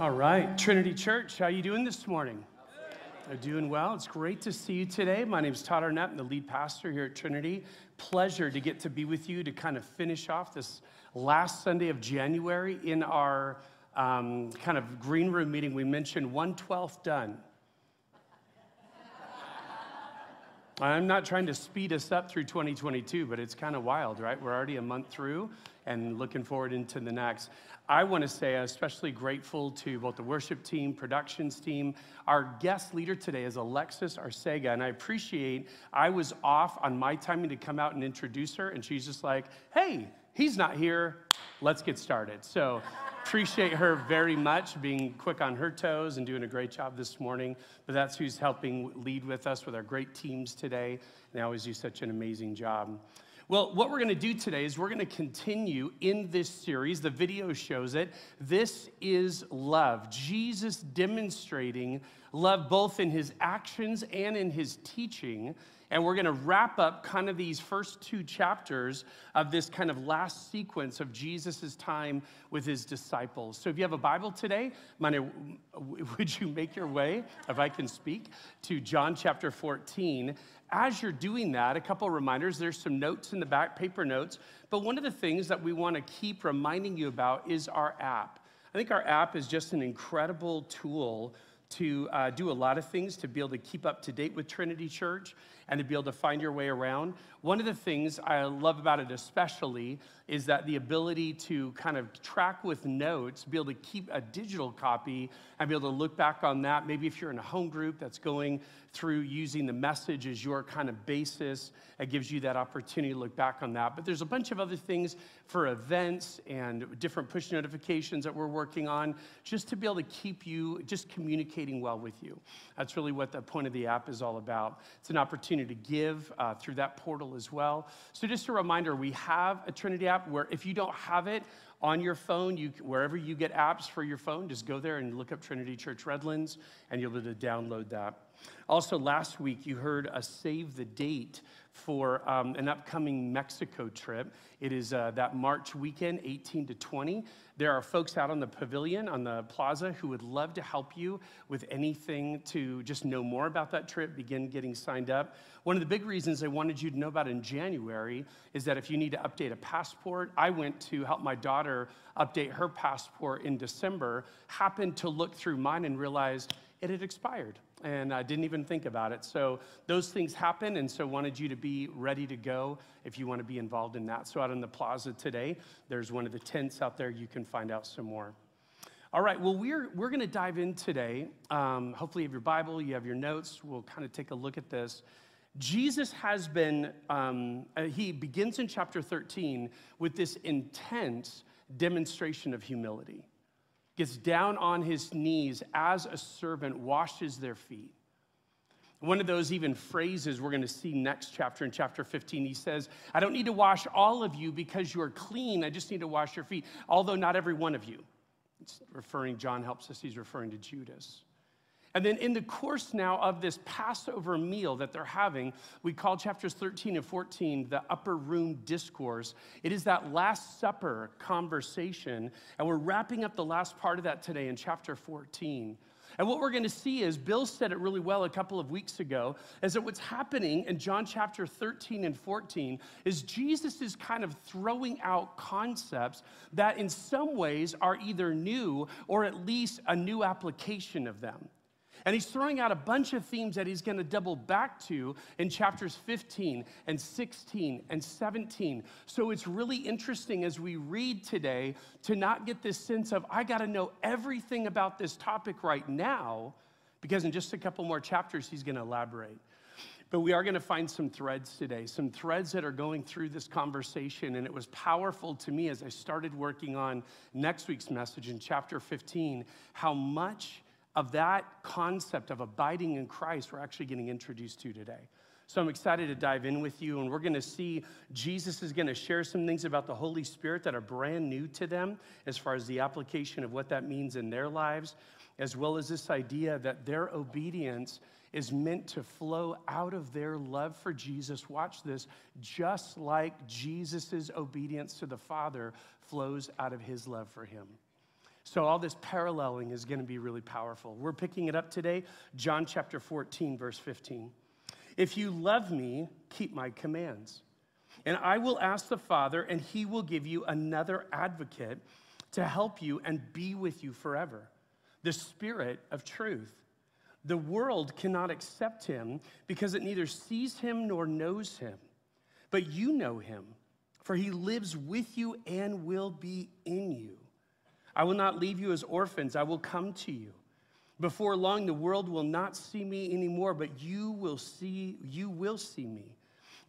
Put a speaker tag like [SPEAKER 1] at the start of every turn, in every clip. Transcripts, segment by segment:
[SPEAKER 1] All right, Trinity Church, how you doing this morning? I'm doing well. It's great to see you today. My name is Todd Arnett. I'm the lead pastor here at Trinity. Pleasure to get to be with you to kind of finish off this last Sunday of January in our um, kind of green room meeting. We mentioned 112th done. I'm not trying to speed us up through 2022, but it's kind of wild, right? We're already a month through and looking forward into the next. I want to say I'm especially grateful to both the worship team, productions team. Our guest leader today is Alexis Arcega, and I appreciate I was off on my timing to come out and introduce her, and she's just like, hey, he's not here, let's get started. So appreciate her very much being quick on her toes and doing a great job this morning. But that's who's helping lead with us with our great teams today. And they always do such an amazing job. Well, what we're going to do today is we're going to continue in this series. The video shows it. This is love. Jesus demonstrating love both in his actions and in his teaching. And we're going to wrap up kind of these first two chapters of this kind of last sequence of Jesus' time with his disciples. So if you have a Bible today, would you make your way, if I can speak, to John chapter 14? As you're doing that, a couple of reminders. There's some notes in the back, paper notes. But one of the things that we want to keep reminding you about is our app. I think our app is just an incredible tool to uh, do a lot of things to be able to keep up to date with Trinity Church and to be able to find your way around. One of the things I love about it, especially, is that the ability to kind of track with notes, be able to keep a digital copy and be able to look back on that. Maybe if you're in a home group that's going through using the message as your kind of basis, it gives you that opportunity to look back on that. But there's a bunch of other things for events and different push notifications that we're working on just to be able to keep you just communicating well with you. That's really what the point of the app is all about. It's an opportunity to give uh, through that portal as well. So, just a reminder we have a Trinity app where if you don't have it, on your phone, you, wherever you get apps for your phone, just go there and look up Trinity Church Redlands, and you'll be able to download that. Also, last week you heard a save the date for um, an upcoming Mexico trip. It is uh, that March weekend, 18 to 20. There are folks out on the pavilion, on the plaza, who would love to help you with anything to just know more about that trip, begin getting signed up. One of the big reasons I wanted you to know about in January is that if you need to update a passport, I went to help my daughter update her passport in December, happened to look through mine and realized it had expired and I didn't even think about it. So those things happen, and so wanted you to be ready to go if you want to be involved in that. So out in the plaza today, there's one of the tents out there. You can find out some more. All right, well, we're, we're going to dive in today. Um, hopefully, you have your Bible, you have your notes. We'll kind of take a look at this. Jesus has been, um, uh, he begins in chapter 13 with this intense demonstration of humility gets down on his knees as a servant, washes their feet. One of those even phrases we're going to see next chapter in chapter 15, he says, I don't need to wash all of you because you are clean. I just need to wash your feet, although not every one of you. It's referring, John helps us, he's referring to Judas. And then in the course now of this Passover meal that they're having, we call chapters 13 and 14 the upper room discourse. It is that Last Supper conversation. And we're wrapping up the last part of that today in chapter 14. And what we're going to see is, Bill said it really well a couple of weeks ago, is that what's happening in John chapter 13 and 14 is Jesus is kind of throwing out concepts that in some ways are either new or at least a new application of them. And he's throwing out a bunch of themes that he's going to double back to in chapters 15 and 16 and 17. So it's really interesting as we read today to not get this sense of, I got to know everything about this topic right now, because in just a couple more chapters, he's going to elaborate. But we are going to find some threads today, some threads that are going through this conversation. And it was powerful to me as I started working on next week's message in chapter 15, how much of that concept of abiding in Christ we're actually getting introduced to today. So I'm excited to dive in with you, and we're to see Jesus is to share some things about the Holy Spirit that are brand new to them as far as the application of what that means in their lives, as well as this idea that their obedience is meant to flow out of their love for Jesus. Watch this, just like Jesus' obedience to the Father flows out of his love for him. So, all this paralleling is going to be really powerful. We're picking it up today, John chapter 14, verse 15. If you love me, keep my commands. And I will ask the Father, and he will give you another advocate to help you and be with you forever the Spirit of truth. The world cannot accept him because it neither sees him nor knows him. But you know him, for he lives with you and will be in you. I will not leave you as orphans, I will come to you. Before long, the world will not see me anymore, but you will see, you will see me.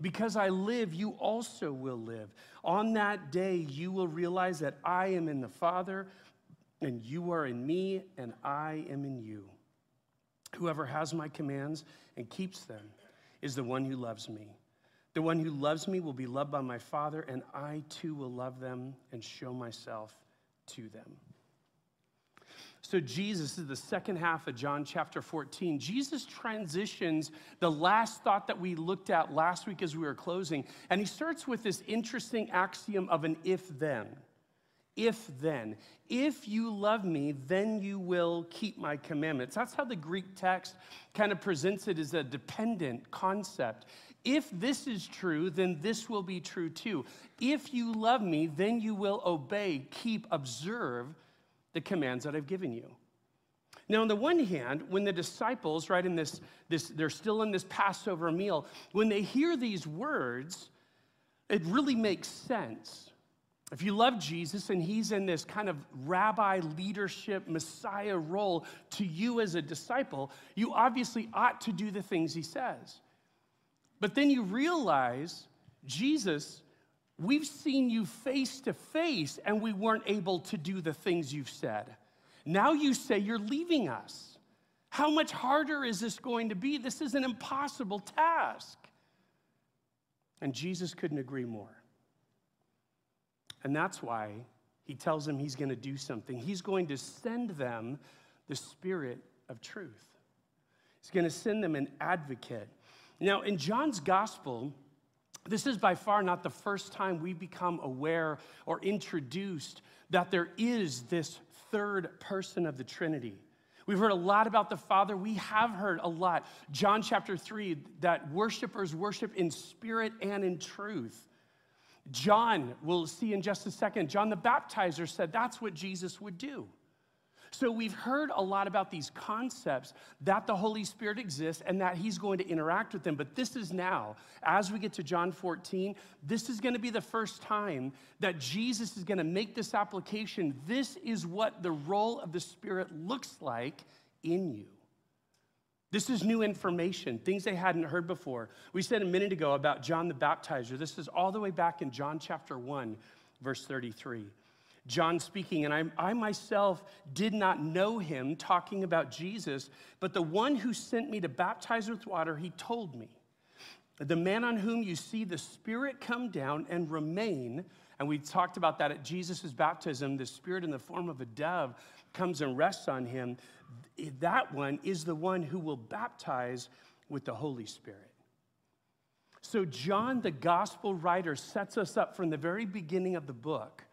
[SPEAKER 1] Because I live, you also will live. On that day, you will realize that I am in the Father, and you are in me, and I am in you. Whoever has my commands and keeps them is the one who loves me. The one who loves me will be loved by my Father, and I too will love them and show myself to them. So, Jesus is the second half of John chapter 14. Jesus transitions the last thought that we looked at last week as we were closing, and he starts with this interesting axiom of an if then. If then. If you love me, then you will keep my commandments. That's how the Greek text kind of presents it as a dependent concept. If this is true, then this will be true too. If you love me, then you will obey, keep, observe the commands that I've given you. Now, on the one hand, when the disciples, right, in this, this, they're still in this Passover meal, when they hear these words, it really makes sense. If you love Jesus and he's in this kind of rabbi leadership, Messiah role to you as a disciple, you obviously ought to do the things he says. But then you realize Jesus We've seen you face to face and we weren't able to do the things you've said. Now you say you're leaving us. How much harder is this going to be? This is an impossible task. And Jesus couldn't agree more. And that's why he tells them he's going to do something. He's going to send them the Spirit of truth, he's going to send them an advocate. Now, in John's gospel, this is by far not the first time we become aware or introduced that there is this third person of the Trinity. We've heard a lot about the Father. We have heard a lot. John chapter 3, that worshipers worship in spirit and in truth. John, we'll see in just a second, John the Baptizer said that's what Jesus would do. So we've heard a lot about these concepts that the Holy Spirit exists and that He's going to interact with them. But this is now, as we get to John 14, this is going to be the first time that Jesus is going to make this application. This is what the role of the Spirit looks like in you. This is new information, things they hadn't heard before. We said a minute ago about John the Baptizer. This is all the way back in John chapter 1, verse 33. John speaking, and I, I, myself did not know him, talking about Jesus, but the one who sent me to baptize with water, he told me, The man on whom you see the Spirit come down and remain, and we talked about that at Jesus' baptism, the Spirit in the form of a dove comes and rests on him. That one is the one who will baptize with the Holy Spirit. So, John, the gospel writer, sets us up from the very beginning of the book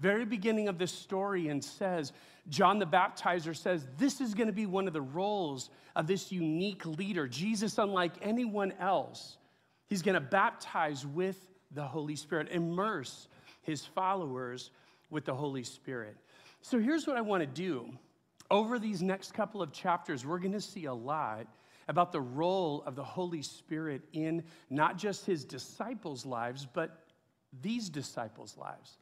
[SPEAKER 1] very beginning of this story and says, John the Baptizer says, this is going to be one of the roles of this unique leader. Jesus, unlike anyone else, he's going to baptize with the Holy Spirit, immerse his followers with the Holy Spirit. So here's what I want to do. Over these next couple of chapters, we're going to see a lot about the role of the Holy Spirit in not just his disciples' lives, but these disciples' lives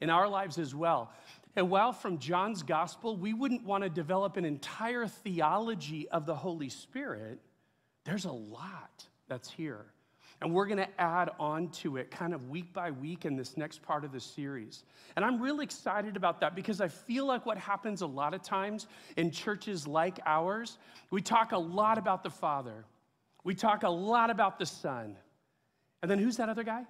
[SPEAKER 1] in our lives as well. And while from John's gospel, we wouldn't want to develop an entire theology of the Holy Spirit, there's a lot that's here. And we're going to add on to it kind of week by week in this next part of the series. And I'm really excited about that because I feel like what happens a lot of times in churches like ours, we talk a lot about the Father, we talk a lot about the Son. And then who's that other guy?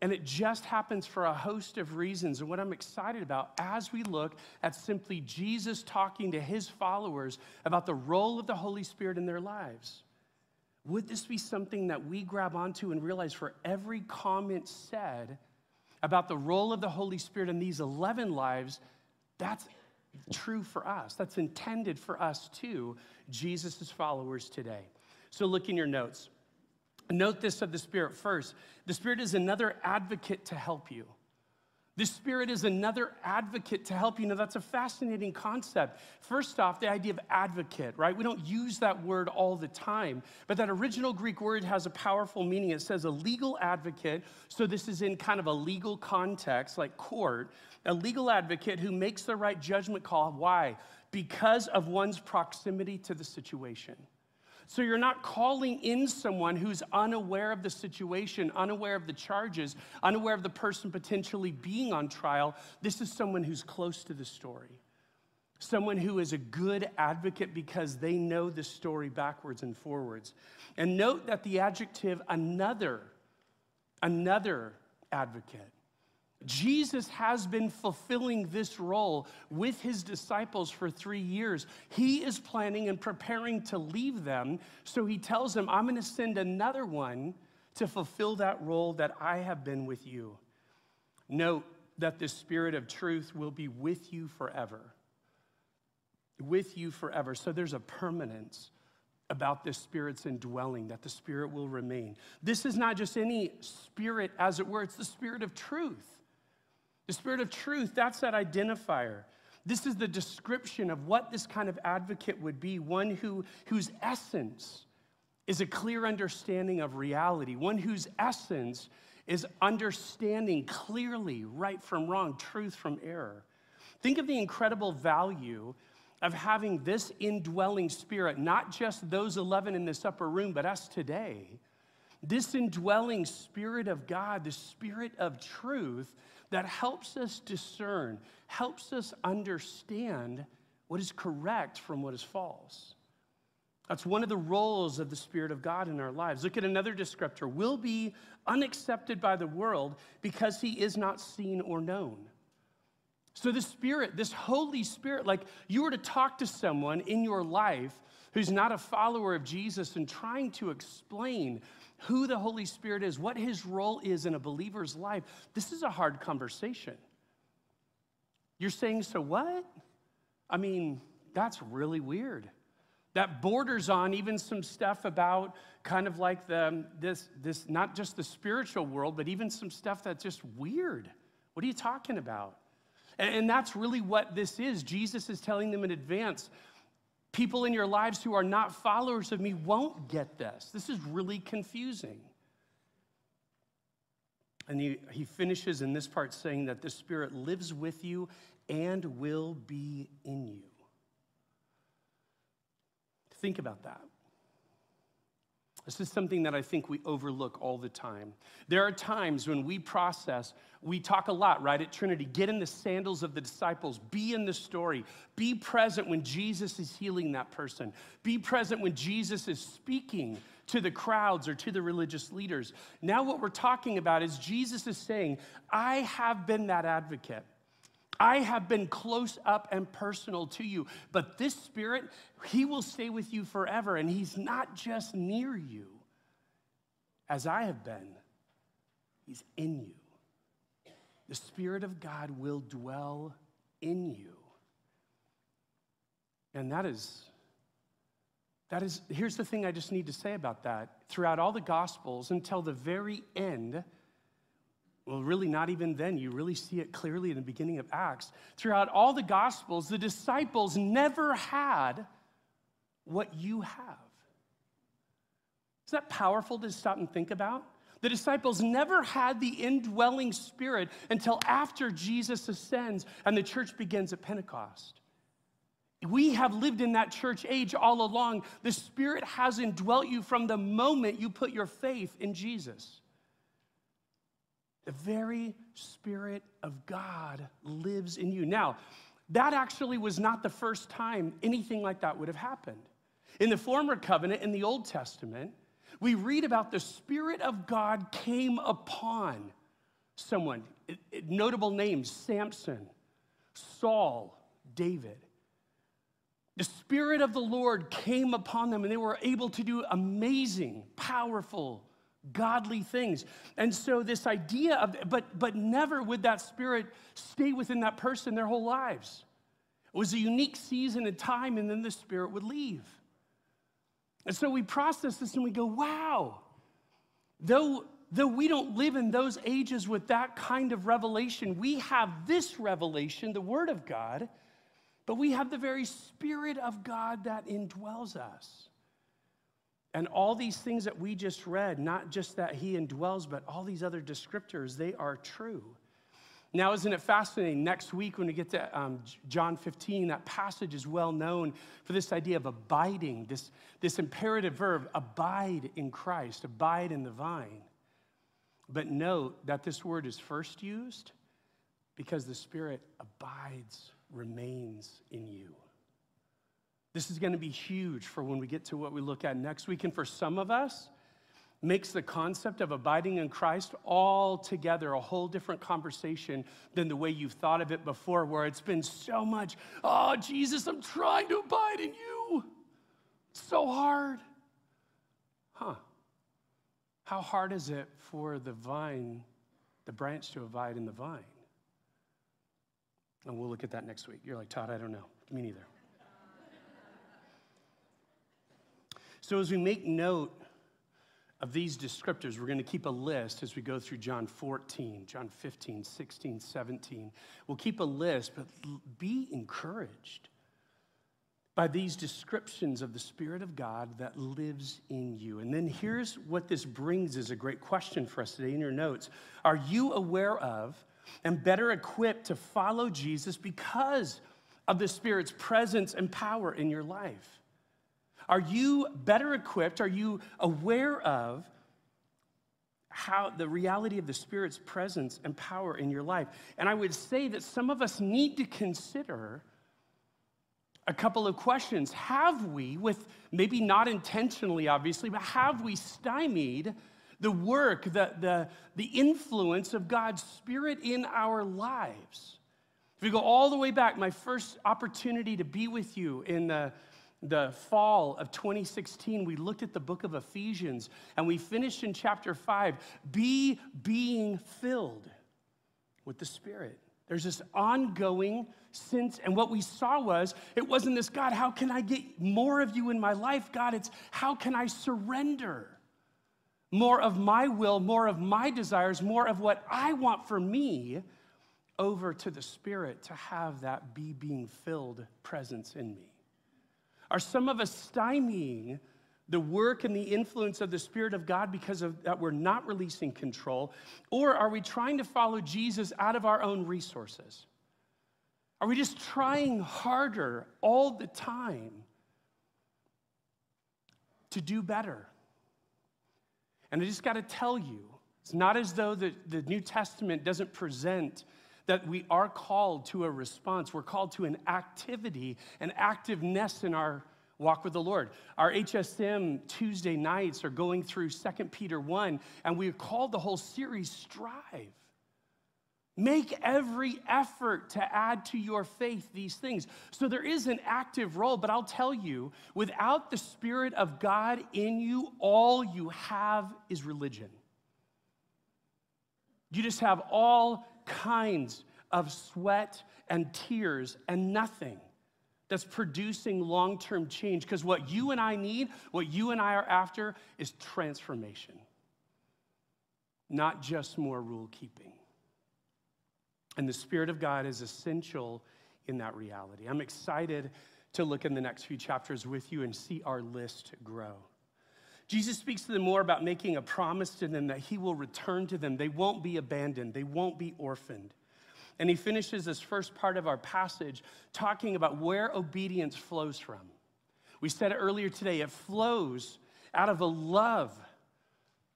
[SPEAKER 1] And it just happens for a host of reasons. And what I'm excited about as we look at simply Jesus talking to his followers about the role of the Holy Spirit in their lives, would this be something that we grab onto and realize for every comment said about the role of the Holy Spirit in these 11 lives, That's true for us. That's intended for us too, Jesus' followers today. So look in your notes. Note this of the Spirit first. The Spirit is another advocate to help you. The Spirit is another advocate to help you. Now, that's a fascinating concept. First off, the idea of advocate, right? We don't use that word all the time, but that original Greek word has a powerful meaning. It says a legal advocate. So, this is in kind of a legal context, like court. A legal advocate who makes the right judgment call. Why? Because of one's proximity to the situation. So you're not calling in someone who's unaware of the situation, unaware of the charges, unaware of the person potentially being on trial. This is someone who's close to the story. Someone who is a good advocate because they know the story backwards and forwards. And note that the adjective another, another advocate Jesus has been fulfilling this role with his disciples for three years. He is planning and preparing to leave them. So he tells them, I'm going to send another one to fulfill that role that I have been with you. Note that the Spirit of truth will be with you forever. With you forever. So there's a permanence about this Spirit's indwelling, that the Spirit will remain. This is not just any Spirit, as it were, it's the Spirit of truth. The Spirit of truth, that's that identifier. This is the description of what this kind of advocate would be one who, whose essence is a clear understanding of reality, one whose essence is understanding clearly right from wrong, truth from error. Think of the incredible value of having this indwelling spirit, not just those 11 in this upper room, but us today. This indwelling spirit of God, the spirit of truth, that helps us discern, helps us understand what is correct from what is false. That's one of the roles of the Spirit of God in our lives. Look at another descriptor will be unaccepted by the world because he is not seen or known. So, the Spirit, this Holy Spirit, like you were to talk to someone in your life who's not a follower of Jesus and trying to explain who the Holy Spirit is, what his role is in a believer's life, this is a hard conversation. You're saying, so what? I mean, that's really weird. That borders on even some stuff about kind of like the, this, this, not just the spiritual world, but even some stuff that's just weird. What are you talking about? And, and that's really what this is. Jesus is telling them in advance People in your lives who are not followers of me won't get this. This is really confusing. And he, he finishes in this part saying that the Spirit lives with you and will be in you. Think about that. This is something that I think we overlook all the time. There are times when we process, we talk a lot, right, at Trinity. Get in the sandals of the disciples, be in the story, be present when Jesus is healing that person, be present when Jesus is speaking to the crowds or to the religious leaders. Now, what we're talking about is Jesus is saying, I have been that advocate. I have been close up and personal to you, but this Spirit, He will stay with you forever, and He's not just near you as I have been, He's in you. The Spirit of God will dwell in you. And that is, that is, here's the thing I just need to say about that. Throughout all the Gospels until the very end, well, really, not even then. You really see it clearly in the beginning of Acts. Throughout all the Gospels, the disciples never had what you have. Is that powerful to stop and think about? The disciples never had the indwelling spirit until after Jesus ascends and the church begins at Pentecost. We have lived in that church age all along. The Spirit has indwelt you from the moment you put your faith in Jesus. The very Spirit of God lives in you. Now, that actually was not the first time anything like that would have happened. In the former covenant, in the Old Testament, we read about the Spirit of God came upon someone. Notable names Samson, Saul, David. The Spirit of the Lord came upon them and they were able to do amazing, powerful, godly things. And so this idea of but but never would that spirit stay within that person their whole lives. It was a unique season and time and then the spirit would leave. And so we process this and we go, "Wow. Though though we don't live in those ages with that kind of revelation, we have this revelation, the word of God, but we have the very spirit of God that indwells us." And all these things that we just read, not just that he indwells, but all these other descriptors, they are true. Now, isn't it fascinating? Next week, when we get to um, John 15, that passage is well known for this idea of abiding, this, this imperative verb, abide in Christ, abide in the vine. But note that this word is first used because the Spirit abides, remains in you. This is going to be huge for when we get to what we look at next week. And for some of us, makes the concept of abiding in Christ altogether a whole different conversation than the way you've thought of it before, where it's been so much, oh, Jesus, I'm trying to abide in you. It's so hard. Huh. How hard is it for the vine, the branch to abide in the vine? And we'll look at that next week. You're like, Todd, I don't know. Me neither. So, as we make note of these descriptors, we're going to keep a list as we go through John 14, John 15, 16, 17. We'll keep a list, but be encouraged by these descriptions of the Spirit of God that lives in you. And then here's what this brings is a great question for us today in your notes. Are you aware of and better equipped to follow Jesus because of the Spirit's presence and power in your life? Are you better equipped? Are you aware of how the reality of the Spirit's presence and power in your life? And I would say that some of us need to consider a couple of questions. Have we, with maybe not intentionally, obviously, but have we stymied the work, the, the, the influence of God's Spirit in our lives? If we go all the way back, my first opportunity to be with you in the the fall of 2016, we looked at the book of Ephesians and we finished in chapter 5 be being filled with the Spirit. There's this ongoing sense, and what we saw was it wasn't this God, how can I get more of you in my life? God, it's how can I surrender more of my will, more of my desires, more of what I want for me over to the Spirit to have that be being filled presence in me. Are some of us stymieing the work and the influence of the Spirit of God because of that we're not releasing control? Or are we trying to follow Jesus out of our own resources? Are we just trying harder all the time to do better? And I just got to tell you, it's not as though the, the New Testament doesn't present that we are called to a response. We're called to an activity, an activeness in our walk with the Lord. Our HSM Tuesday nights are going through 2 Peter 1, and we called the whole series Strive. Make every effort to add to your faith these things. So there is an active role, but I'll tell you, without the Spirit of God in you, all you have is religion. You just have all kinds of sweat and tears and nothing that's producing long term change. Because what you and I need, what you and I are after, is transformation, not just more rule keeping. And the Spirit of God is essential in that reality. I'm excited to look in the next few chapters with you and see our list grow. Jesus speaks to them more about making a promise to them that he will return to them. They won't be abandoned, they won't be orphaned. And he finishes this first part of our passage talking about where obedience flows from. We said earlier today, it flows out of a love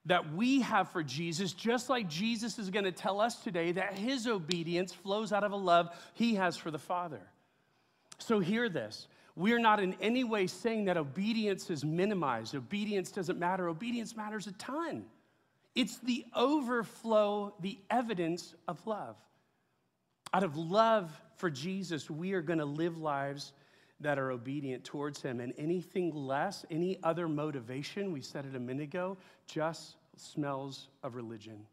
[SPEAKER 1] that we have for Jesus, just like Jesus is going to tell us today that his obedience flows out of a love he has for the Father. So, hear this we're not in any way saying that obedience is minimized. Obedience doesn't matter. Obedience matters a ton. It's the overflow, the evidence of love. Out of love for Jesus, we are going to live lives that are obedient towards Him. And anything less, any other motivation, we said it a minute ago, just smells of religion.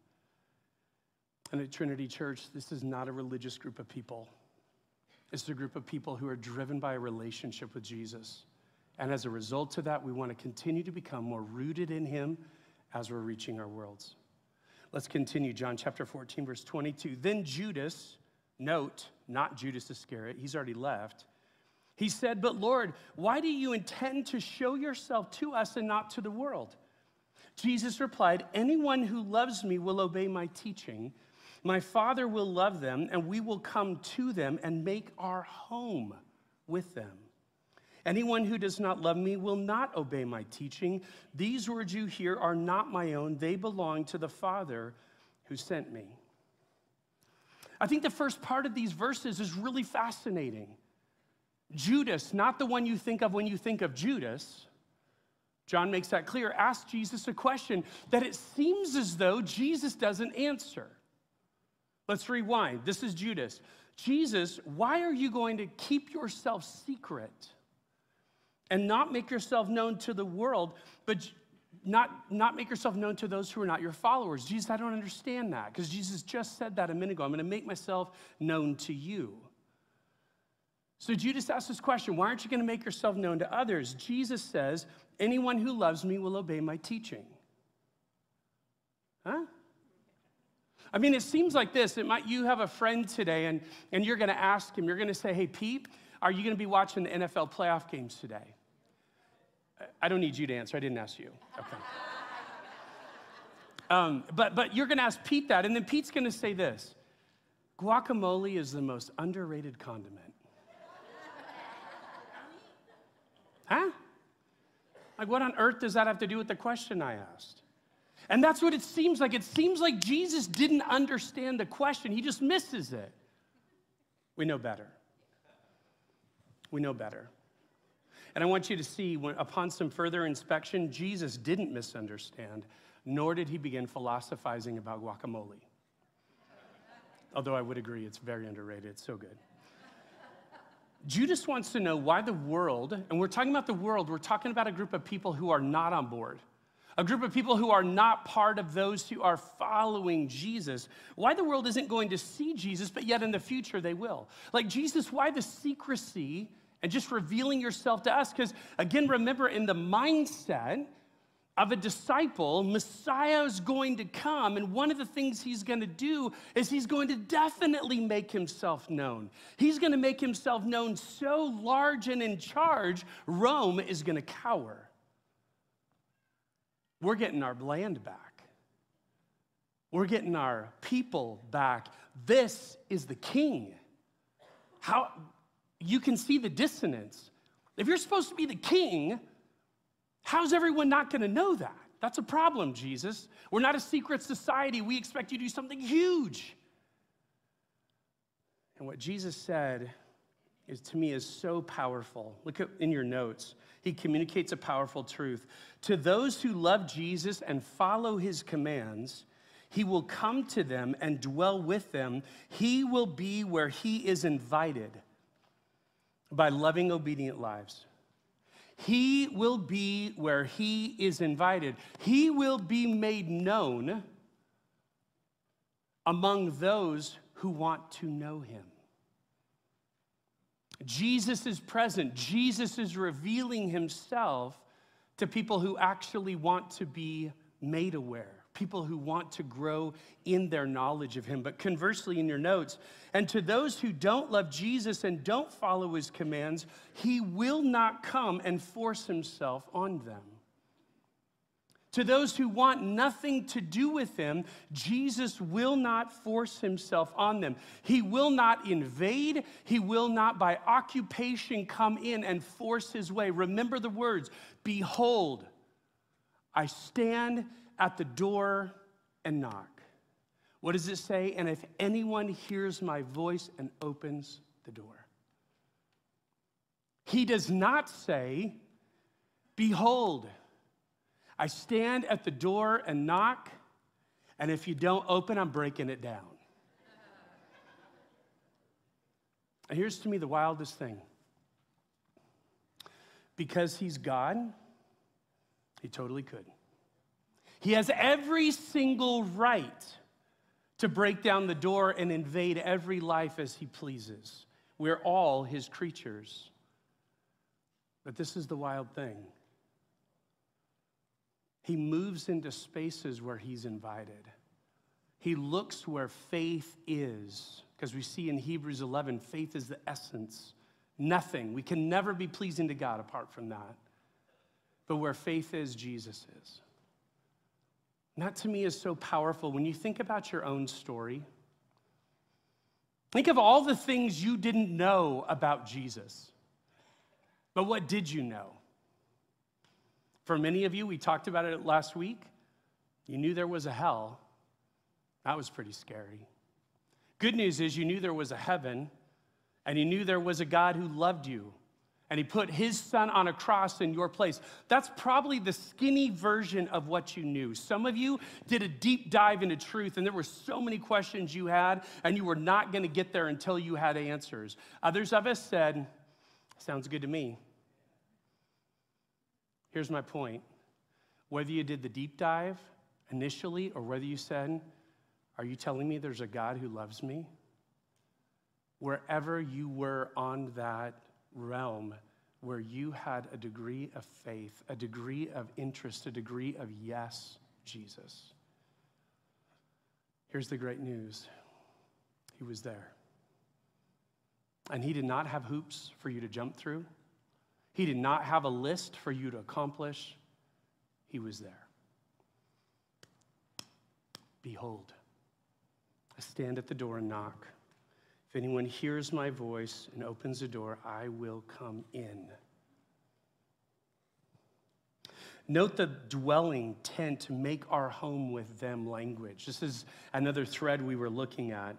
[SPEAKER 1] And at Trinity Church, this is not a religious group of people. It's the group of people who are driven by a relationship with Jesus. And as a result of that, we want to continue to become more rooted in Him as we're reaching our worlds. Let's continue. John chapter 14, verse 22. Then Judas, note, not Judas Iscariot, he's already left. He said, But Lord, why do you intend to show yourself to us and not to the world? Jesus replied, Anyone who loves me will obey my teaching. My Father will love them, and we will come to them and make our home with them. Anyone who does not love me will not obey my teaching. These words you hear are not my own, they belong to the Father who sent me. I think the first part of these verses is really fascinating. Judas, not the one you think of when you think of Judas, John makes that clear, asked Jesus a question that it seems as though Jesus doesn't answer. Let's rewind. This is Judas. Jesus, why are you going to keep yourself secret and not make yourself known to the world, but not, not make yourself known to those who are not your followers? Jesus, I don't understand that because Jesus just said that a minute ago. I'm going to make myself known to you. So Judas asks this question Why aren't you going to make yourself known to others? Jesus says, Anyone who loves me will obey my teaching. Huh? I mean, it seems like this. It might, you have a friend today, and, and you're to ask him, you're to say, Hey, Pete, are you to be watching the NFL playoff games today? I don't need you to answer. I didn't ask you. Okay. Um, but, but you're to ask Pete that, and then Pete's to say this guacamole is the most underrated condiment. Huh? Like, what on earth does that have to do with the question I asked? And that's what it seems like. It seems like Jesus didn't understand the question, he just misses it. We know better. We know better. And I want you to see, when, upon some further inspection, Jesus didn't misunderstand, nor did he begin philosophizing about guacamole. Although I would agree, it's very underrated. It's so good. Judas wants to know why the world, and we're talking about the world, we're talking about a group of people who are not on board, a group of people who are not part of those who are following Jesus. Why the world isn't going to see Jesus, but yet in the future they will. Like Jesus, why the secrecy and just revealing yourself to us? Because again, remember in the mindset, of a disciple, Messiah is going to come, and one of the things he's going to do is he's going to definitely make himself known. He's going to make himself known so large and in charge, Rome is going to cower. We're getting our land back, we're getting our people back. This is the king. How you can see the dissonance. If you're supposed to be the king, How's everyone not going to know that? That's a problem, Jesus. We're not a secret society. We expect you to do something huge. And what Jesus said is to me is so powerful. Look at in your notes. He communicates a powerful truth. To those who love Jesus and follow his commands, he will come to them and dwell with them. He will be where he is invited by loving, obedient lives. He will be where he is invited. He will be made known among those who want to know him. Jesus is present. Jesus is revealing himself to people who actually want to be made aware people who want to grow in their knowledge of him. But conversely, in your notes, and to those who don't love Jesus and don't follow his commands, he will not come and force himself on them. To those who want nothing to do with him, Jesus will not force himself on them. He will not invade. He will not, by occupation, come in and force his way. Remember the words Behold, I stand at the door and knock. What does it say? And if anyone hears my voice and opens the door. He does not say, Behold, I stand at the door and knock, and if you don't open, I'm breaking it down. And here's to me the wildest thing. Because he's God, he totally could. He has every single right to break down the door and invade every life as he pleases. We're all his creatures. But this is the wild thing. He moves into spaces where he's invited. He looks where faith is, because we see in Hebrews 11, faith is the essence. Nothing. We can never be pleasing to God apart from that. But where faith is, Jesus is. And that to me is so powerful. When you think about your own story, think of all the things you didn't know about Jesus. But what did you know? For many of you, we talked about it last week, you knew there was a hell. That was pretty scary. Good news is you knew there was a heaven, and you knew there was a God who loved you and he put his son on a cross in your place. That's probably the skinny version of what you knew. Some of you did a deep dive into truth, and there were so many questions you had, and you were not going to get there until you had answers. Others of us said, Sounds good to me. Here's my point whether you did the deep dive initially, or whether you said, Are you telling me there's a God who loves me? Wherever you were on that realm where you had a degree of faith, a degree of interest, a degree of yes, Jesus. Here's the great news He was there. And He did not have hoops for you to jump through, He did not have a list for you to accomplish. He was there. Behold, I stand at the door and knock. If anyone hears my voice and opens the door, I will come in. Note the dwelling tent, make our home with them language. This is another thread we were looking at.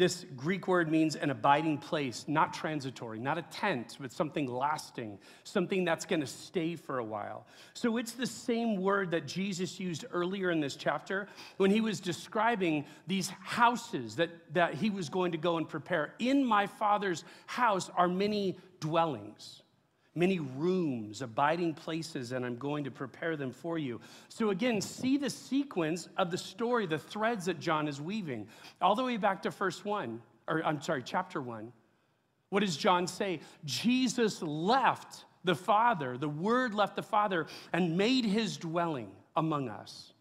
[SPEAKER 1] This Greek word means an abiding place, not transitory, not a tent, but something lasting, something that's going to stay for a while. So it's the same word that Jesus used earlier in this chapter when he was describing these houses that, that he was going to go and prepare. In my Father's house are many dwellings many rooms, abiding places, and I'm going to prepare them for you. So, again, see the sequence of the story, the threads that John is weaving, all the way back to first one, or I'm sorry, chapter one. What does John say? Jesus left the Father, the Word left the Father, and made his dwelling among us.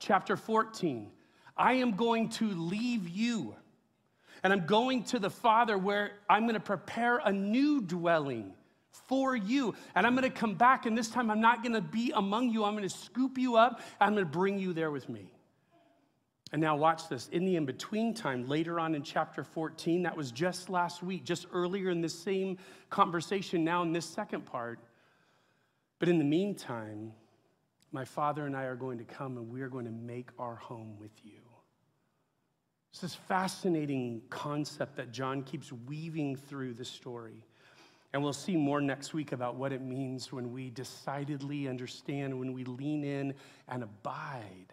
[SPEAKER 1] Chapter 14, I am going to leave you. And I'm going to the Father where I'm going to prepare a new dwelling for you. And I'm going to come back, and this time I'm not going to be among you. I'm going to scoop you up. I'm going to bring you there with me. And now, watch this. In the in between time, later on in chapter 14, that was just last week, just earlier in this same conversation, now in this second part. But in the meantime, my father and I are going to come and we are going to make our home with you. It's this fascinating concept that John keeps weaving through the story. And we'll see more next week about what it means when we decidedly understand, when we lean in and abide.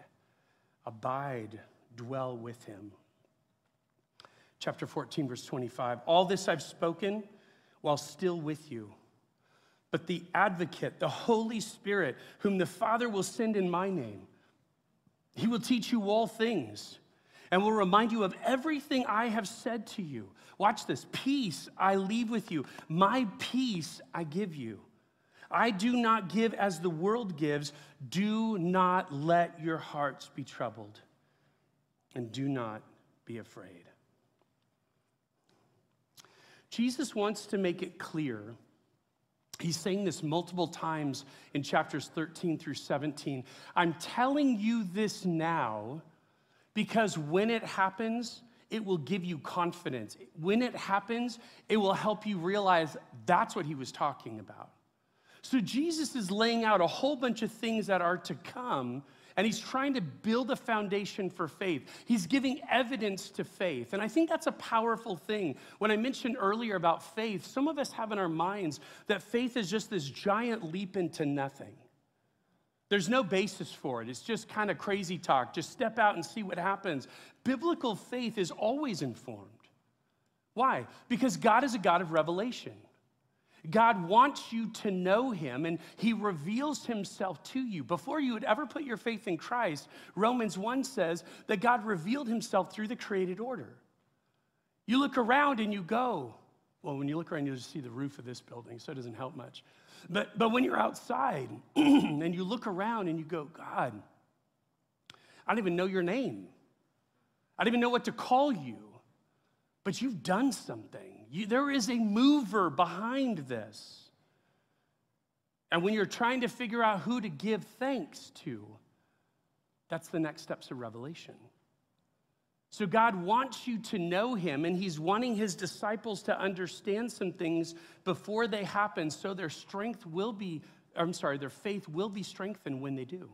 [SPEAKER 1] Abide, dwell with him. Chapter 14, verse 25. All this I've spoken while still with you. But the advocate, the Holy Spirit, whom the Father will send in my name, he will teach you all things and will remind you of everything I have said to you. Watch this peace I leave with you, my peace I give you. I do not give as the world gives. Do not let your hearts be troubled, and do not be afraid. Jesus wants to make it clear. He's saying this multiple times in chapters 13 through 17. I'm telling you this now because when it happens, it will give you confidence. When it happens, it will help you realize that's what he was talking about. So Jesus is laying out a whole bunch of things that are to come, and he's trying to build a foundation for faith. He's giving evidence to faith. And I think that's a powerful thing. When I mentioned earlier about faith, some of us have in our minds that faith is just this giant leap into nothing. There's no basis for it. It's just kind of crazy talk. Just step out and see what happens. Biblical faith is always informed. Why? Because God is a God of revelation. God wants you to know him and he reveals himself to you. Before you would ever put your faith in Christ, Romans 1 says that God revealed himself through the created order. You look around and you go, well, when you look around, you'll just see the roof of this building, so it doesn't help much. But, but when you're outside and you look around and you go, God, I don't even know your name. I don't even know what to call you, but you've done something. You, there is a mover behind this. And when you're trying to figure out who to give thanks to, that's the next steps of revelation. So God wants you to know him, and he's wanting his disciples to understand some things before they happen so their strength will be, I'm sorry, their faith will be strengthened when they do.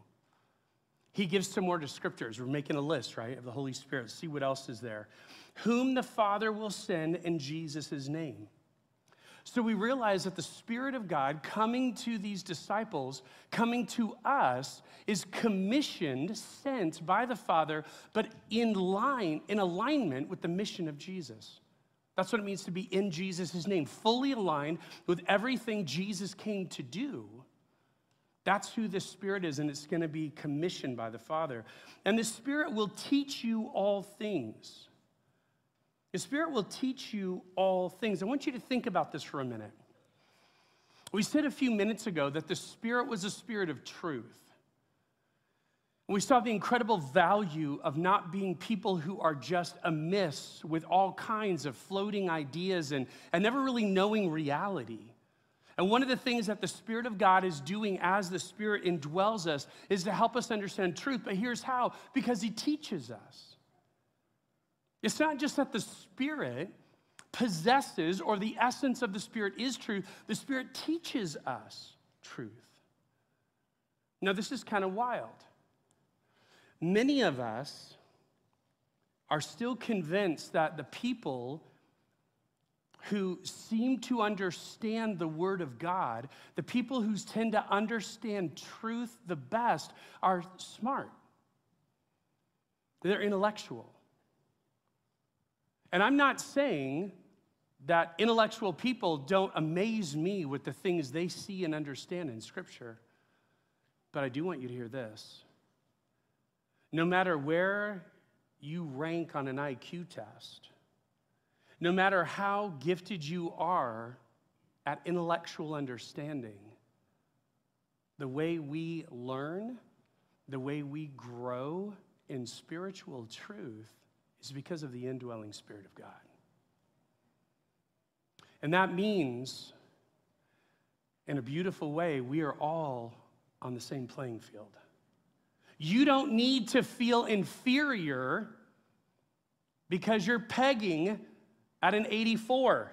[SPEAKER 1] He gives some more descriptors. We're making a list, right, of the Holy Spirit. See what else is there whom the Father will send in Jesus' name. So we realize that the Spirit of God coming to these disciples, coming to us, is commissioned, sent by the Father, but in line, in alignment with the mission of Jesus. That's what it means to be in Jesus' name, fully aligned with everything Jesus came to do. That's who the Spirit is, and it's going to be commissioned by the Father. And the Spirit will teach you all things. The Spirit will teach you all things. I want you to think about this for a minute. We said a few minutes ago that the Spirit was a spirit of truth. And we saw the incredible value of not being people who are just amiss with all kinds of floating ideas and, and never really knowing reality. And one of the things that the Spirit of God is doing as the Spirit indwells us is to help us understand truth. But here's how because He teaches us. It's not just that the Spirit possesses or the essence of the Spirit is truth, the Spirit teaches us truth. Now, this is kind of wild. Many of us are still convinced that the people who seem to understand the Word of God, the people who tend to understand truth the best, are smart. They're intellectual. And I'm not saying that intellectual people don't amaze me with the things they see and understand in Scripture, but I do want you to hear this. No matter where you rank on an IQ test, no matter how gifted you are at intellectual understanding, the way we learn, the way we grow in spiritual truth is because of the indwelling Spirit of God. And that means, in a beautiful way, we are all on the same playing field. You don't need to feel inferior because you're pegging at an 84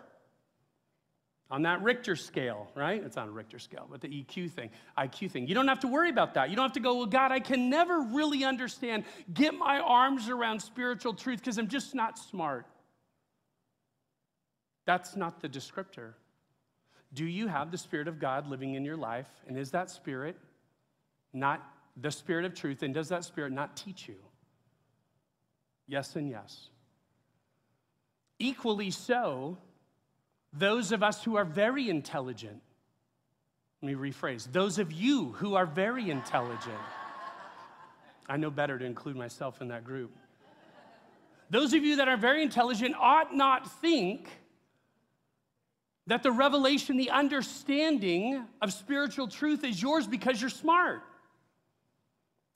[SPEAKER 1] on that Richter scale, right? It's on a Richter scale, but the EQ thing, IQ thing. You don't have to worry about that. You don't have to go, well, God, I can never really understand, get my arms around spiritual truth because I'm just not smart. That's not the descriptor. Do you have the Spirit of God living in your life? And is that Spirit not the Spirit of truth? And does that Spirit not teach you? Yes and yes. Equally so, those of us who are very intelligent, let me rephrase, those of you who are very intelligent, I know better to include myself in that group. Those of you that are very intelligent ought not think that the revelation, the understanding of spiritual truth is yours because you're smart.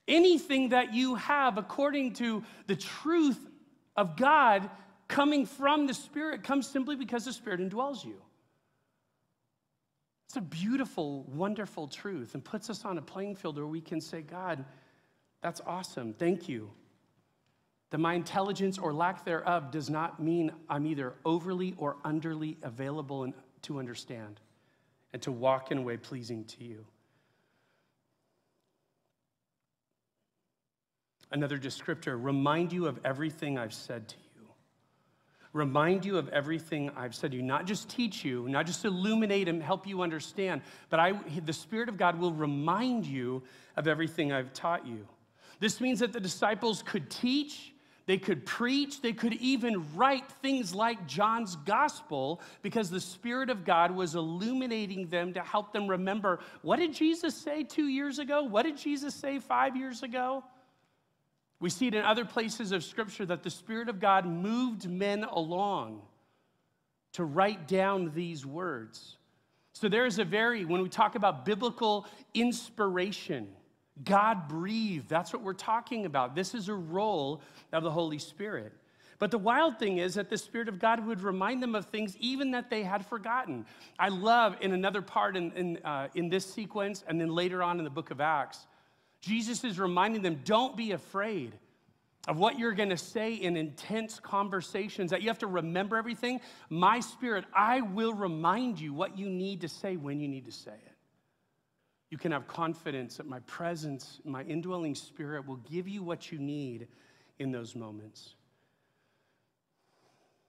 [SPEAKER 1] Anything that you have according to the truth of God coming from the Spirit comes simply because the Spirit indwells you. It's a beautiful, wonderful truth and puts us on a playing field where we can say, God, that's awesome. Thank you. That my intelligence or lack thereof does not mean I'm either overly or underly available and to understand and to walk in a way pleasing to you. Another descriptor remind you of everything I've said to you remind you of everything I've said to you, not just teach you, not just illuminate and help you understand, but I, the Spirit of God will remind you of everything I've taught you. This means that the disciples could teach, They could preach, they could even write things like John's gospel because the Spirit of God was illuminating them to help them remember what did Jesus say two years ago? What did Jesus say five years ago? We see it in other places of Scripture that the Spirit of God moved men along to write down these words. So there is a very, when we talk about biblical inspiration, God breathed, that's what we're talking about. This is a role of the Holy Spirit. But the wild thing is that the Spirit of God would remind them of things even that they had forgotten. I love in another part in, in, uh, in this sequence, and then later on in the book of Acts, Jesus is reminding them don't be afraid of what you're going to say in intense conversations, that you have to remember everything. My Spirit, I will remind you what you need to say when you need to say it. You can have confidence that my presence, my indwelling spirit will give you what you need in those moments.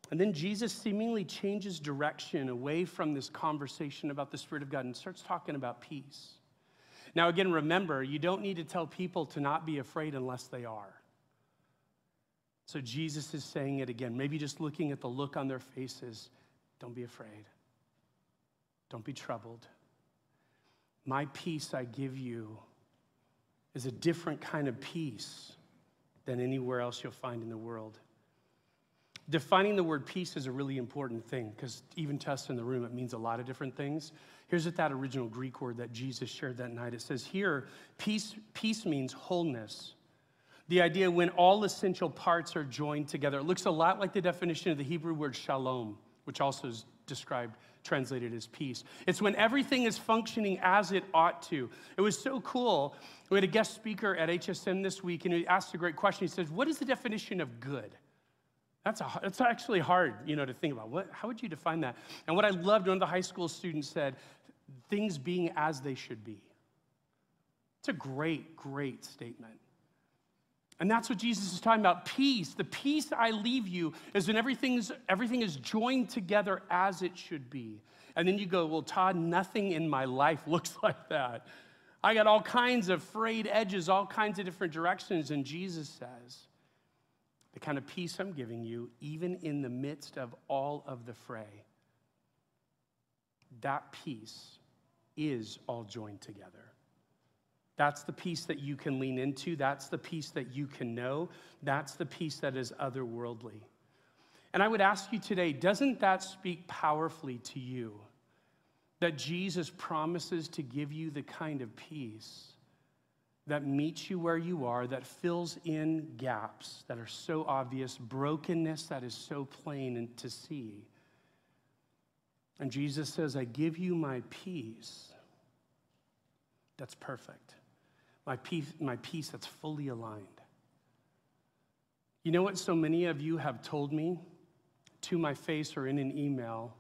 [SPEAKER 1] And then Jesus seemingly changes direction away from this conversation about the Spirit of God and starts talking about peace. Now, again, remember, you don't need to tell people to not be afraid unless they are. So Jesus is saying it again, maybe just looking at the look on their faces. Don't be afraid. Don't be troubled. My peace I give you is a different kind of peace than anywhere else you'll find in the world. Defining the word peace is a really important thing because even to us in the room, it means a lot of different things. Here's what that original Greek word that Jesus shared that night it says here, peace, peace means wholeness. The idea when all essential parts are joined together. It looks a lot like the definition of the Hebrew word shalom, which also is described translated as peace. It's when everything is functioning as it ought to. It was so cool. We had a guest speaker at HSM this week, and he asked a great question. He says, What is the definition of good? That's, a, that's actually hard, you know, to think about. What, how would you define that? And what I loved, one of the high school students said, things being as they should be. It's a great, great statement. And that's what Jesus is talking about peace. The peace I leave you is when everything's, everything is joined together as it should be. And then you go, Well, Todd, nothing in my life looks like that. I got all kinds of frayed edges, all kinds of different directions. And Jesus says, The kind of peace I'm giving you, even in the midst of all of the fray, that peace is all joined together. That's the peace that you can lean into. That's the peace that you can know. That's the peace that is otherworldly. And I would ask you today doesn't that speak powerfully to you that Jesus promises to give you the kind of peace that meets you where you are, that fills in gaps that are so obvious, brokenness that is so plain to see? And Jesus says, I give you my peace that's perfect my peace, my peace that's fully aligned. You know what so many of you have told me to my face or in an email?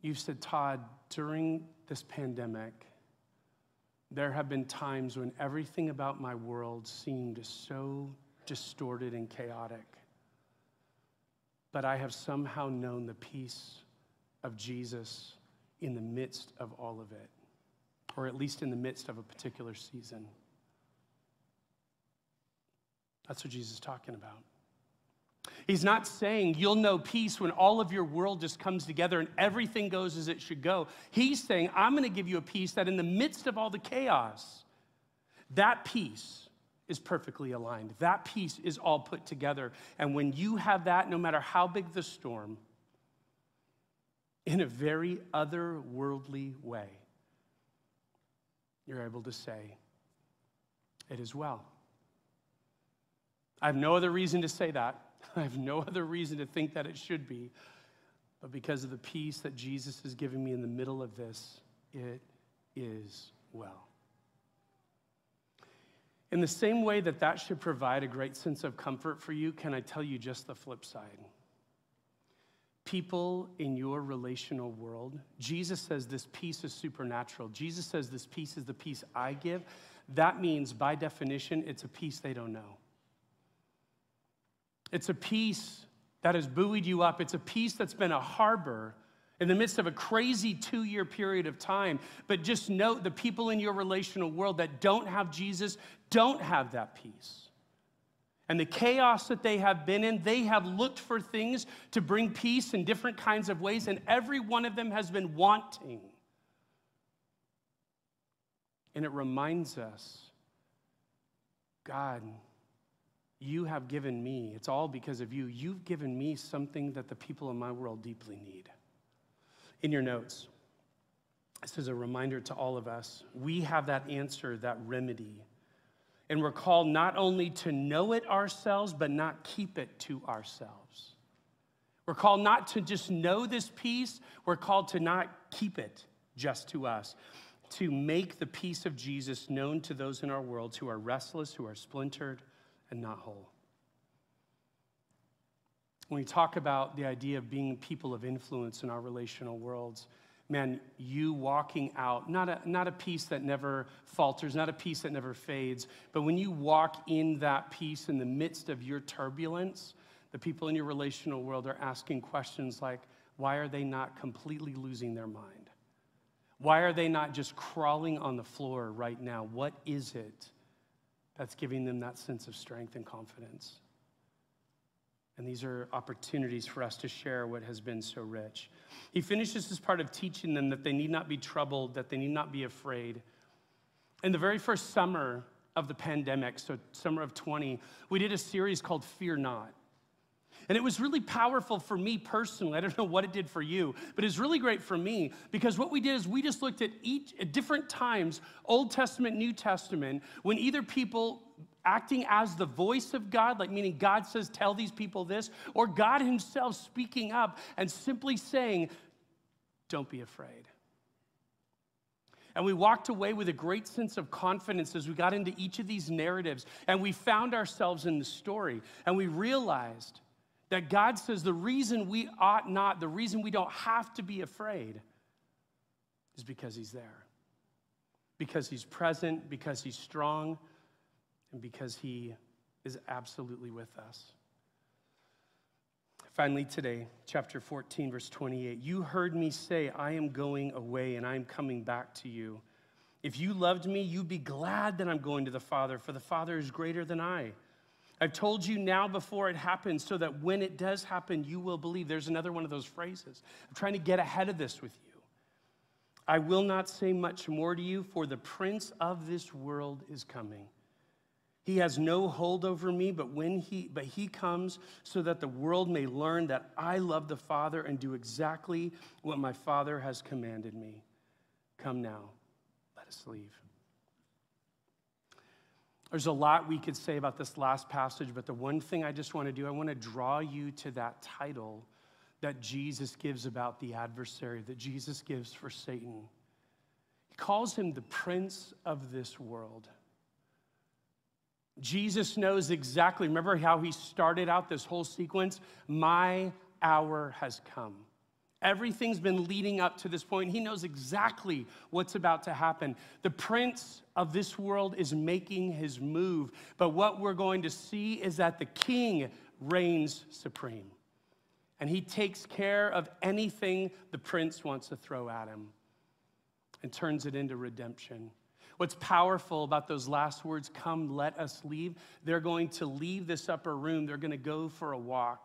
[SPEAKER 1] You've said, Todd, during this pandemic, there have been times when everything about my world seemed so distorted and chaotic. But I have somehow known the peace of Jesus in the midst of all of it or at least in the midst of a particular season. That's what Jesus is talking about. He's not saying you'll know peace when all of your world just comes together and everything goes as it should go. He's saying, I'm going to give you a peace that in the midst of all the chaos, that peace is perfectly aligned. That peace is all put together. And when you have that, no matter how big the storm, in a very otherworldly way, you're able to say, It is well. I have no other reason to say that. I have no other reason to think that it should be. But because of the peace that Jesus is giving me in the middle of this, it is well. In the same way that that should provide a great sense of comfort for you, can I tell you just the flip side? people in your relational world. Jesus says this peace is supernatural. Jesus says this peace is the peace I give. That means, by definition, it's a peace they don't know. It's a peace that has buoyed you up. It's a peace that's been a harbor in the midst of a crazy two year period of time. But just note the people in your relational world that don't have Jesus don't have that peace. and the chaos that they have been in, they have looked for things to bring peace in different kinds of ways, and every one of them has been wanting. And it reminds us God, you have given me, it's all because of you. You've given me something that the people in my world deeply need. In your notes, this is a reminder to all of us. We have that answer, that remedy. And we're called not only to know it ourselves, but not keep it to ourselves. We're called not to just know this peace, we're called to not keep it just to us, to make the peace of Jesus known to those in our world who are restless, who are splintered, and not whole. When we talk about the idea of being people of influence in our relational worlds, man, you walking out, not a, not a peace that never falters, not a peace that never fades, but when you walk in that peace in the midst of your turbulence, the people in your relational world are asking questions like, why are they not completely losing their mind? Why are they not just crawling on the floor right now? What is it that's giving them that sense of strength and confidence? And these are opportunities for us to share what has been so rich. He finishes this part of teaching them that they need not be troubled, that they need not be afraid. In the very first summer of the pandemic, so summer of 20, we did a series called Fear Not. And it was really powerful for me personally. I don't know what it did for you, but it's really great for me because what we did is we just looked at each at different times, Old Testament, New Testament, when either people acting as the voice of God, like meaning God says, tell these people this, or God Himself speaking up and simply saying, don't be afraid. And we walked away with a great sense of confidence as we got into each of these narratives and we found ourselves in the story and we realized that God says the reason we ought not, the reason we don't have to be afraid is because He's there, because He's present, because He's strong and because He is absolutely with us. Finally, today, chapter 14, verse 28 You heard me say, I am going away and I am coming back to you. If you loved me, you'd be glad that I'm going to the Father, for the Father is greater than I. I've told you now before it happens so that when it does happen, you will believe. There's another one of those phrases. I'm trying to get ahead of this with you. I will not say much more to you, for the prince of this world is coming. He has no hold over me, but when he but he comes so that the world may learn that I love the Father and do exactly what my Father has commanded me. Come now, let us leave. There's a lot we could say about this last passage, but the one thing I just want to do, I want to draw you to that title that Jesus gives about the adversary, that Jesus gives for Satan. He calls him the prince of this world. Jesus knows exactly, remember how he started out this whole sequence? My hour has come. Everything's been leading up to this point. He knows exactly what's about to happen. The prince of this world is making his move. But what we're going to see is that the king reigns supreme. And he takes care of anything the prince wants to throw at him and turns it into redemption. What's powerful about those last words, come, let us leave, they're going to leave this upper room. They're going to go for a walk.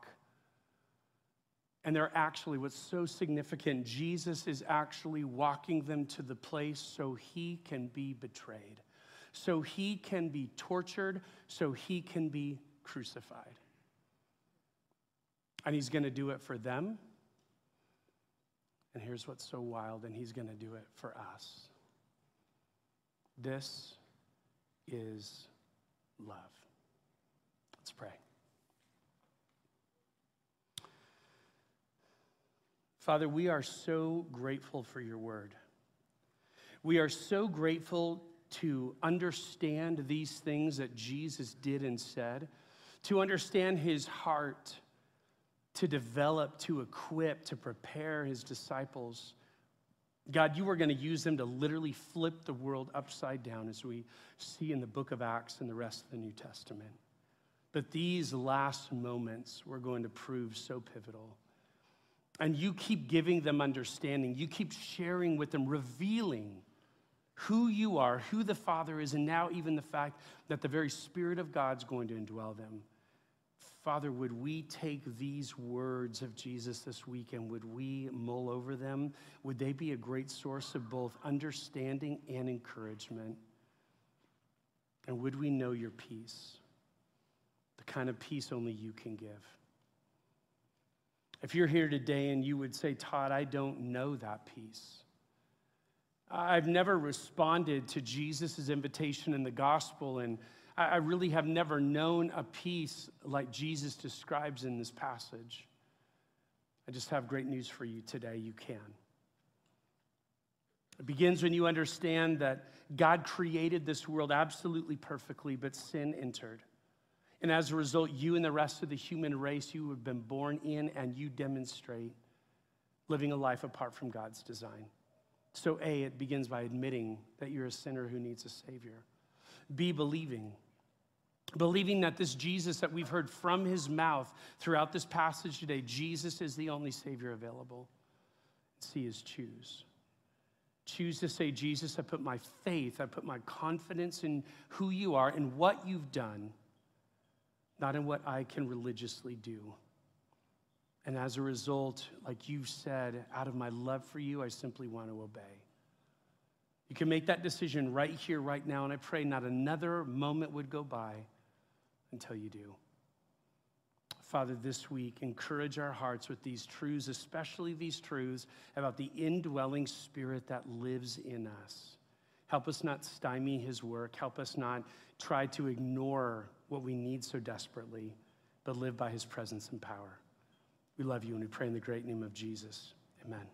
[SPEAKER 1] And they're actually, what's so significant, Jesus is actually walking them to the place so he can be betrayed, so he can be tortured, so he can be crucified. And he's going to do it for them. And here's what's so wild, and he's going to do it for us. This is love. Let's pray. Father, we are so grateful for your word. We are so grateful to understand these things that Jesus did and said, to understand his heart, to develop, to equip, to prepare his disciples God, you are going to use them to literally flip the world upside down as we see in the book of Acts and the rest of the New Testament. But these last moments were going to prove so pivotal. And you keep giving them understanding, you keep sharing with them, revealing who you are, who the Father is, and now even the fact that the very Spirit of God's going to indwell them. Father, would we take these words of Jesus this week and would we mull over them? Would they be a great source of both understanding and encouragement? And would we know your peace? The kind of peace only you can give. If you're here today and you would say, Todd, I don't know that peace. I've never responded to Jesus' invitation in the gospel, and I really have never known a peace like Jesus describes in this passage. I just have great news for you today. You can. It begins when you understand that God created this world absolutely perfectly, but sin entered. And as a result, you and the rest of the human race, you have been born in and you demonstrate living a life apart from God's design. So, A, it begins by admitting that you're a sinner who needs a Savior. B, believing. Believing that this Jesus that we've heard from his mouth throughout this passage today, Jesus is the only Savior available. C is choose. Choose to say, Jesus, I put my faith, I put my confidence in who you are and what you've done not in what I can religiously do. And as a result, like you said, out of my love for you, I simply want to obey. You can make that decision right here, right now, and I pray not another moment would go by until you do. Father, this week, encourage our hearts with these truths, especially these truths about the indwelling spirit that lives in us. Help us not stymie his work. Help us not try to ignore what we need so desperately, but live by his presence and power. We love you and we pray in the great name of Jesus. Amen.